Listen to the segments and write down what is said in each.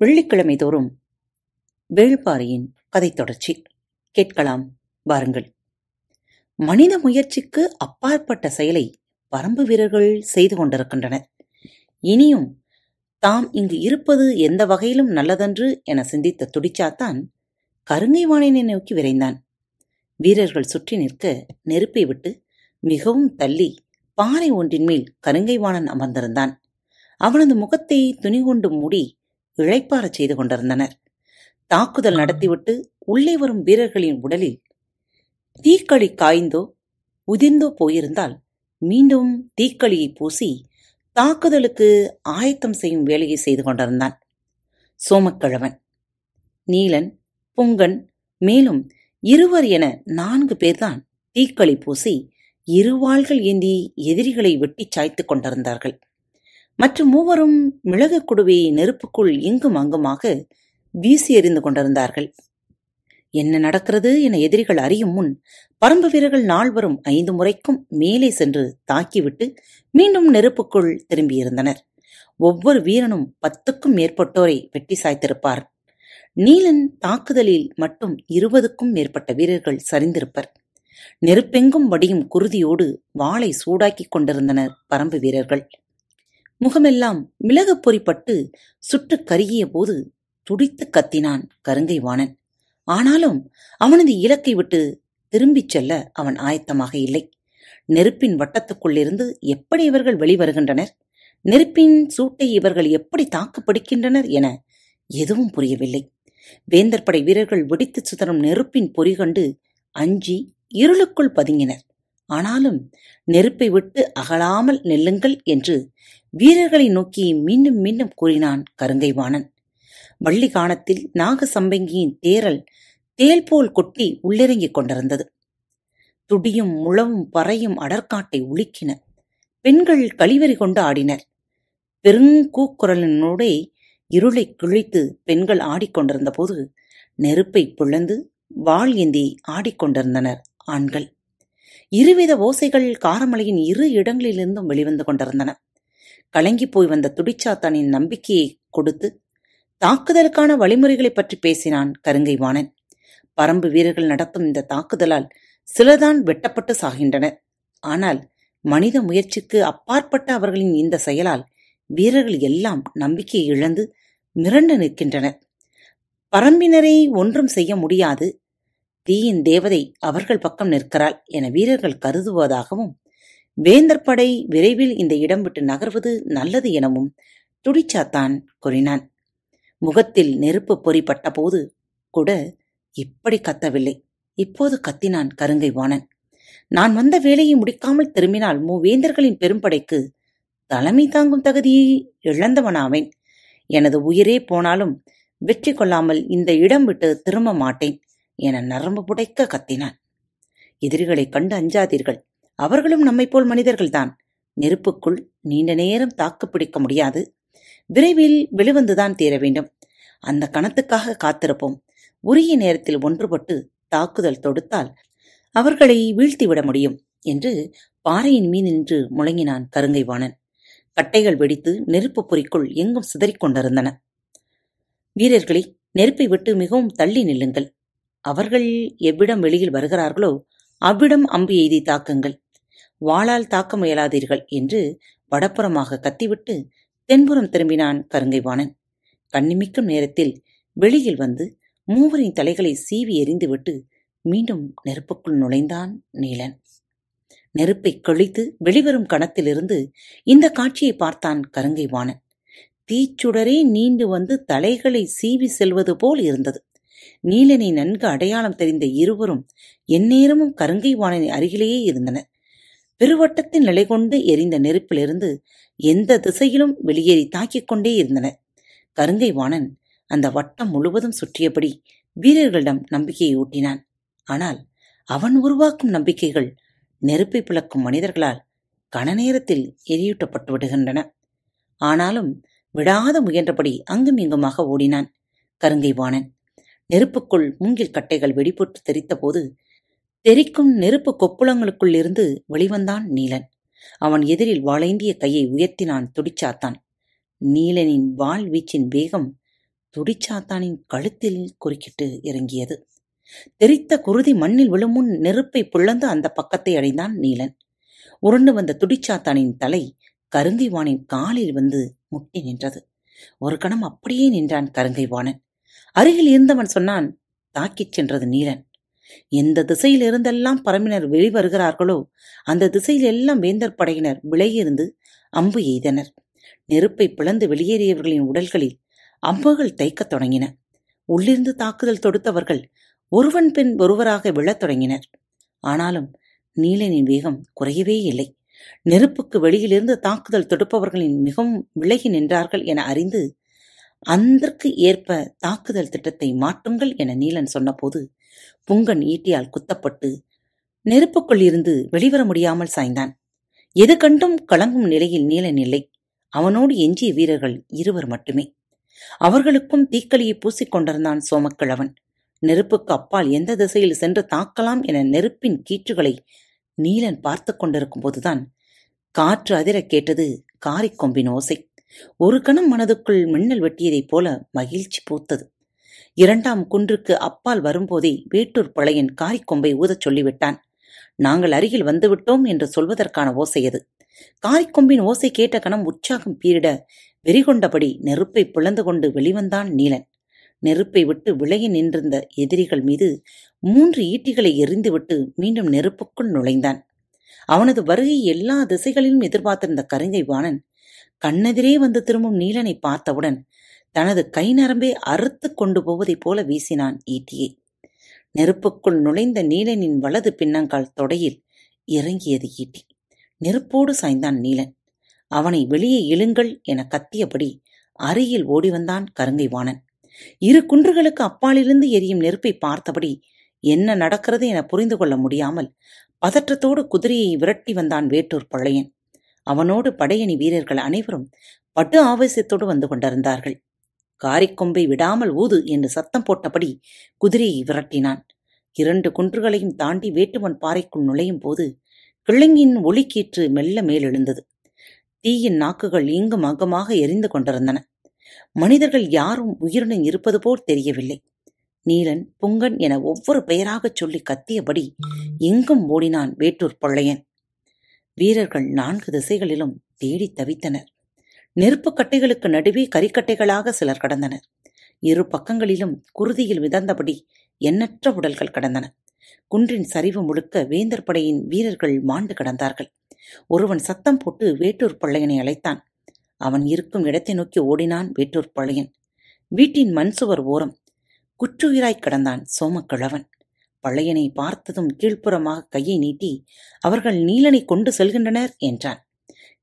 வெள்ளிக்கிழமை தோறும் வேள்பாறையின் கதை தொடர்ச்சி. கேட்கலாம் வாருங்கள். மனித முயற்சிக்கு அப்பாற்பட்ட செயலை பரம்பு வீரர்கள் செய்து கொண்டிருக்கின்றனர். இனியும் தாம் இங்கு இருப்பது எந்த வகையிலும் நல்லதன்று என சிந்தித்த துடிச்சாத்தான் கருங்கை வாணினை நோக்கி விரைந்தான். வீரர்கள் சுற்றி நிற்க நெருப்பை விட்டு மிகவும் தள்ளி பாறை ஒன்றின் மேல் கருங்கைவாணன் அமர்ந்திருந்தான். அவனது முகத்தை துணி கொண்டு மூடி இழைப்பாரச் செய்து கொண்டிருந்தனர். தாக்குதல் நடத்திவிட்டு உள்ளே வரும் வீரர்களின் உடலில் தீக்களி காய்ந்தோ உதிர்ந்தோ போயிருந்தால் மீண்டும் தீக்களியை பூசி தாக்குதலுக்கு ஆயத்தம் செய்யும் வேலையை செய்து கொண்டிருந்தான். சோமக்கிழவன் நீலன் புங்கன் மேலும் இருவர் என நான்கு பேர்தான் தீக்களி பூசி இருவாள்கள் ஏந்தி எதிரிகளை வெட்டிச் சாய்த்துக் கொண்டிருந்தார்கள். மற்ற மூவரும் மிளகு குடுவையை நெருப்புக்குள் இங்கும் அங்குமாக வீசி எறிந்து கொண்டிருந்தார்கள். என்ன நடக்கிறது என எதிரிகள் அறியும் முன் பரம்பு வீரர்கள் நால்வரும் ஐந்து முறைக்கும் மேலே சென்று தாக்கிவிட்டு மீண்டும் நெருப்புக்குள் திரும்பியிருந்தனர். ஒவ்வொரு வீரனும் பத்துக்கும் மேற்பட்டோரை வெட்டி சாய்த்திருப்பார். நீலன் தாக்குதலில் மட்டும் இருபதுக்கும் மேற்பட்ட வீரர்கள் சரிந்திருப்பர். நெருப்பெங்கும் வடியும் குருதியோடு வாளை சூடாக்கிக் கொண்டிருந்தனர் பரம்பு வீரர்கள். முகமெல்லாம் மிளகு பொறிப்பட்டு சுட்டு கருகிய போது துடித்து கத்தினான் கருங்கை வாணன். ஆனாலும் அவனது இலக்கை விட்டு திரும்பிச் செல்ல அவன் ஆயத்தமாக இல்லை. நெருப்பின் வட்டத்துக்குள்ளிருந்து எப்படி இவர்கள் வெளிவருகின்றனர்? நெருப்பின் சூட்டை இவர்கள் எப்படி தாக்குப்பிடிக்கின்றனர் என எதுவும் புரியவில்லை. வேந்தர் படை வீரர்கள் வெடித்து சுதறும் நெருப்பின் பொறி கண்டு அஞ்சி இருளுக்குள் பதுங்கினர். ஆனாலும் நெருப்பை விட்டு அகலாமல் நெல்லுங்கள் என்று வீரர்களை நோக்கி மீண்டும் மீண்டும் கூறினான் கருங்கைவாணன். வள்ளி காணத்தில் நாகசம்பங்கியின் தேரல் தேல் போல் கொட்டி உள்ளிறங்கிக் கொண்டிருந்தது. துடியும் முழவும் பறையும் அடற்காட்டை உலுக்கின. பெண்கள் கழிவறி கொண்டு ஆடினர். பெருங்கூக்குரலினோடே இருளை கிழித்து பெண்கள் ஆடிக்கொண்டிருந்த போது நெருப்பை பிளந்து வாள் ஏந்தி ஆடிக்கொண்டிருந்தனர் ஆண்கள். இருவித ஓசைகள் காரமலையின் இரு இடங்களிலிருந்தும் வெளிவந்து கொண்டிருந்தன. கலங்கி போய் வந்த துடிச்சாத்தானின் நம்பிக்கையை கொடுத்து தாக்குதலுக்கான வழிமுறைகளை பற்றி பேசினான் கருங்கை வாணன் பரம்பு வீரர்கள் நடத்தும் இந்த தாக்குதலால் சிலதான் வெட்டப்பட்டு சாகின்றனர். ஆனால் மனித முயற்சிக்கு அப்பாற்பட்ட அவர்களின் இந்த செயலால் வீரர்கள் எல்லாம் நம்பிக்கையை இழந்து மிரண்டு நிற்கின்றனர். பரம்பினரை ஒன்றும் செய்ய முடியாது தீயின் தேவதை அவர்கள் பக்கம் நிற்கிறாள் என வீரர்கள் கருதுவதாகவும் வேந்தர் படை விரைவில் இந்த இடம் விட்டு நகர்வது நல்லது எனவும் துடிச்சாத்தான் கூறினான். முகத்தில் நெருப்பு பொறிப்பட்ட போது கூட இப்படி கத்தவில்லை. இப்போது கத்தினான் கருங்கை வாணன். நான் வந்த வேலையை முடிக்காமல் திரும்பினால் மூவேந்தர்களின் பெரும்படைக்கு தலைமை தாங்கும் தகுதியை இழந்தவனாவேன். எனது உயிரே போனாலும் வெற்றி கொள்ளாமல் இந்த இடம் விட்டு திரும்ப மாட்டேன். என நரம்பு புடைக்க கத்தினான். எதிரிகளைக் கண்டு அஞ்சாதீர்கள். அவர்களும் நம்மைப் போல் மனிதர்கள்தான். நெருப்புக்குள் நீண்ட நேரம் தாக்கு பிடிக்க முடியாது. விரைவில் வெளிவந்துதான் தீர வேண்டும். அந்த கணத்துக்காக காத்திருப்போம். உரிய நேரத்தில் ஒன்றுபட்டு தாக்குதல் தொடுத்தால் அவர்களை வீழ்த்திவிட முடியும் என்று பாறையின் மீது நின்று முழங்கினான் கருங்கைவாணன். கட்டைகள் வெடித்து நெருப்பு பொறிக்குள் எங்கும் சிதறிக் கொண்டிருந்தன. வீரர்களை நெருப்பை விட்டு மிகவும் தள்ளி நில்லுங்கள். அவர்கள் எவ்விடம் வெளியில் வருகிறார்களோ அவ்விடம் அம்பு எய்தி தாக்குங்கள். வாளால் தாக்க முயலாதீர்கள் என்று வடப்புறமாக கத்திவிட்டு தென்புறம் திரும்பினான் கருங்கைவாணன். கண்ணிமிக்கும் நேரத்தில் வெளியில் வந்து மூவரின் தலைகளை சீவி எறிந்துவிட்டு மீண்டும் நெருப்புக்குள் நுழைந்தான் நீலன். நெருப்பை கழித்து வெளிவரும் கணத்திலிருந்து இந்த காட்சியை பார்த்தான் கருங்கை வாணன் தீச்சுடரே நீண்டு வந்து தலைகளை சீவி செல்வது போல் இருந்தது. நீலனை நன்கு அடையாளம் தெரிந்த இருவரும் எந்நேரமும் கருங்கை வாணனின் அருகிலேயே இருந்தனர் பெருவட்டத்தில் நிலை கொண்டு எரிந்த நெருப்பிலிருந்து எந்த திசையிலும் வெளியேறி தாக்கிக் கொண்டே இருந்தனர் கருங்கை வாணன் அந்த வட்டம் முழுவதும் சுற்றியபடி வீரர்களிடம் நம்பிக்கையை ஊட்டினான். ஆனால் அவன் உருவாக்கும் நம்பிக்கைகள் நெருப்பை பிளக்கும் மனிதர்களால் கனநேரத்தில் எரியூட்டப்பட்டு விடுகின்றன. ஆனாலும் விடாத முயன்றபடி அங்கும் இங்குமாக ஓடினான் கருங்கை வாணன். நெருப்புக்குள் மூங்கில் கட்டைகள் வெடிபுற்று தெரித்தபோது தெரிக்கும் நெருப்பு கொப்புளங்களுக்குள் இருந்து வெளிவந்தான் நீலன். அவன் எதிரில் வாளைந்திய கையை உயர்த்தினான் துடிச்சாத்தான். நீலனின் வாள் வீச்சின் வேகம் துடிச்சாத்தானின் கழுத்தில் குறுக்கிட்டு இறங்கியது. தெரித்த குருதி மண்ணில் விழுமுன் நெருப்பை புள்ளந்து அந்த பக்கத்தை அடைந்தான் நீலன். உருண்டு வந்த துடிச்சாத்தானின் தலை கருங்கைவானின் காலில் வந்து முட்டி நின்றது. ஒரு கணம் அப்படியே நின்றான் கருங்கைவாணன் அருகில் இருந்தவன் சொன்னான் தாக்கிச் சென்றது நீலன் எந்த திசையில் இருந்தெல்லாம் பரம்பினர் வெளிவருகிறார்களோ அந்த திசையில் எல்லாம் வேந்தர் படையினர் விலகியிருந்து அம்பு எய்தனர். நெருப்பை பிளந்து வெளியேறியவர்களின் உடல்களில் அம்புகள் தைக்கத் தொடங்கின. உள்ளிருந்து தாக்குதல் தொடுத்தவர்கள் ஒருவன் பின் ஒருவராக விழத் தொடங்கினர். ஆனாலும் நீலனின் வேகம் குறையவே இல்லை. நெருப்புக்கு வெளியிலிருந்து தாக்குதல் தொடுப்பவர்களின் மிகவும் விலகி நின்றார்கள் என அறிந்து அந்தற்கு ஏற்ப தாக்குதல் திட்டத்தை மாற்றுங்கள் என நீலன் சொன்னபோது புங்கன் ஈட்டியால் குத்தப்பட்டு நெருப்புக்குள் இருந்து வெளிவர முடியாமல் சாய்ந்தான். எது கண்டும் கலங்கும் நிலையில் நீலன் இல்லை. அவனோடு எஞ்சிய வீரர்கள் இருவர் மட்டுமே. அவர்களுக்கும் தீக்களியை பூசிக் கொண்டிருந்தான் சோமக்கிழவன் நெருப்புக்கு அப்பால் எந்த திசையில் சென்று தாக்கலாம் என நெருப்பின் கீற்றுகளை நீலன் பார்த்து கொண்டிருக்கும் போதுதான் காற்று அதிர கேட்டது காரிக்கொம்பின் ஓசை. ஒரு கணம் மனதுக்குள் மின்னல் வெட்டியதைப் போல மகிழ்ச்சி பூத்தது. இரண்டாம் குன்றுக்கு அப்பால் வரும்போதே வேட்டூர் பழையன் காரிக்கொம்பை ஊதச் சொல்லிவிட்டான். நாங்கள் அருகில் வந்துவிட்டோம் என்று சொல்வதற்கான ஓசை அது. காரிக்கொம்பின் ஓசை கேட்ட கணம் உற்சாகம் பீரிட வெறிகொண்டபடி நெருப்பை பிளந்து கொண்டு வெளிவந்தான் நீலன். நெருப்பை விட்டு விலகி நின்றிருந்த எதிரிகள் மீது மூன்று ஈட்டிகளை எறிந்துவிட்டு மீண்டும் நெருப்புக்குள் நுழைந்தான். அவனது வருகை எல்லா திசைகளிலும் எதிர்பார்த்திருந்த கருங்கை வாணன் கண்ணெதிரே வந்து திரும்பும் நீலனை பார்த்தவுடன் தனது கை நரம்பை அறுத்து கொண்டு போவதைப் போல வீசினான் ஈட்டியை. நெருப்புக்குள் நுழைந்த நீலனின் வலது பின்னங்கால் தொடையில் இறங்கியது ஈட்டி. நெருப்போடு சாய்ந்தான் நீலன். அவனை வெளியே இழுங்கள் என கத்தியபடி அருகில் ஓடி வந்தான் கருங்கை வாணன். இரு குன்றுகளுக்கு அப்பாலிருந்து எரியும் நெருப்பை பார்த்தபடி என்ன நடக்கிறது என புரிந்து கொள்ள முடியாமல் பதற்றத்தோடு குதிரையை விரட்டி வந்தான் வேட்டூர் பழையன். அவனோடு படையணி வீரர்கள் அனைவரும் பட்டு ஆவேசத்தோடு வந்து கொண்டிருந்தார்கள். காரிக்கொம்பை விடாமல் ஊது என்று சத்தம் போட்டபடி குதிரையை விரட்டினான். இரண்டு குன்றுகளையும் தாண்டி வேட்டுவன் பாறைக்குள் நுழையும் போது கிழங்கின் ஒளிக்கீற்று மெல்ல மேலெழுந்தது. தீயின் நாக்குகள் இங்கும் அங்கமாக எரிந்து கொண்டிருந்தன. மனிதர்கள் யாரும் உயிருடன் இருப்பது போல் தெரியவில்லை. நீலன் புங்கன் என ஒவ்வொரு பெயராகச் சொல்லி கத்தியபடி எங்கும் ஓடினான் வேட்டூர் பொள்ளையன் வீரர்கள் நான்கு திசைகளிலும் தேடி தவித்தனர். நெருப்புக் கட்டைகளுக்கு நடுவே கரிக்கட்டைகளாக சிலர் கடந்தனர். இரு பக்கங்களிலும் குருதியில் மிதந்தபடி எண்ணற்ற உடல்கள் கடந்தன. குன்றின் சரிவு முழுக்க வேந்தர் படையின் வீரர்கள் மாண்டு கடந்தார்கள். ஒருவன் சத்தம் போட்டு வேட்டூர் பள்ளையனை அழைத்தான். அவன் இருக்கும் இடத்தை நோக்கி ஓடினான் வேட்டூர் பழையன் வீட்டின் மண் சுவர் ஓரம் குற்றுயிராய்க் கிடந்தான் சோமக்கிழவன். பழையனை பார்த்ததும் கீழ்ப்புறமாக கையை நீட்டி அவர்கள் நீலனை கொண்டு செல்கின்றனர் என்றான்.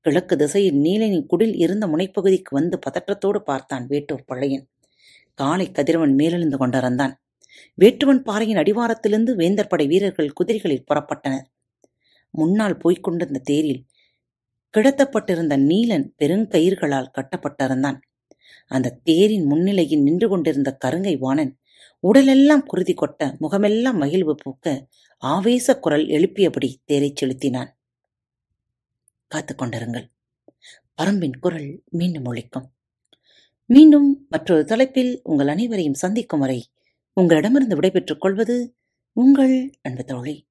கிழக்கு திசையில் நீலனின் குடில் இருந்த முனைப்பகுதிக்கு வந்து பதற்றத்தோடு பார்த்தான் வேட்டூர் பழையன். காலை கதிரவன் மேலெழுந்து கொண்டிருந்தான் வேட்டுவன் பாறையின் அடிவாரத்திலிருந்து வேந்தர் படை வீரர்கள் குதிரைகளில் புறப்பட்டனர். முன்னால் போய்க் கொண்டிருந்த தேரில் கிடத்தப்பட்டிருந்த நீலன் பெருங்கயிர்களால் கட்டப்பட்டிருந்தான். அந்த தேரின் முன்னிலையில் நின்று கொண்டிருந்த கருங்கை வாணன் உடலெல்லாம் குருதி கொட்ட முகமெல்லாம் மகிழ்வு பூக்க ஆவேச குரல் எழுப்பியபடி தேரை செலுத்தினான். காத்துக் கொண்டிருங்கள். பரம்பின் குரல் மீண்டும் ஒழிக்கும் மீண்டும் மற்றொரு தலைப்பில் உங்கள் அனைவரையும் சந்திக்கும் வரை உங்களிடமிருந்து விடைபெற்றுக் கொள்வது உங்கள் அன்பு தோழி.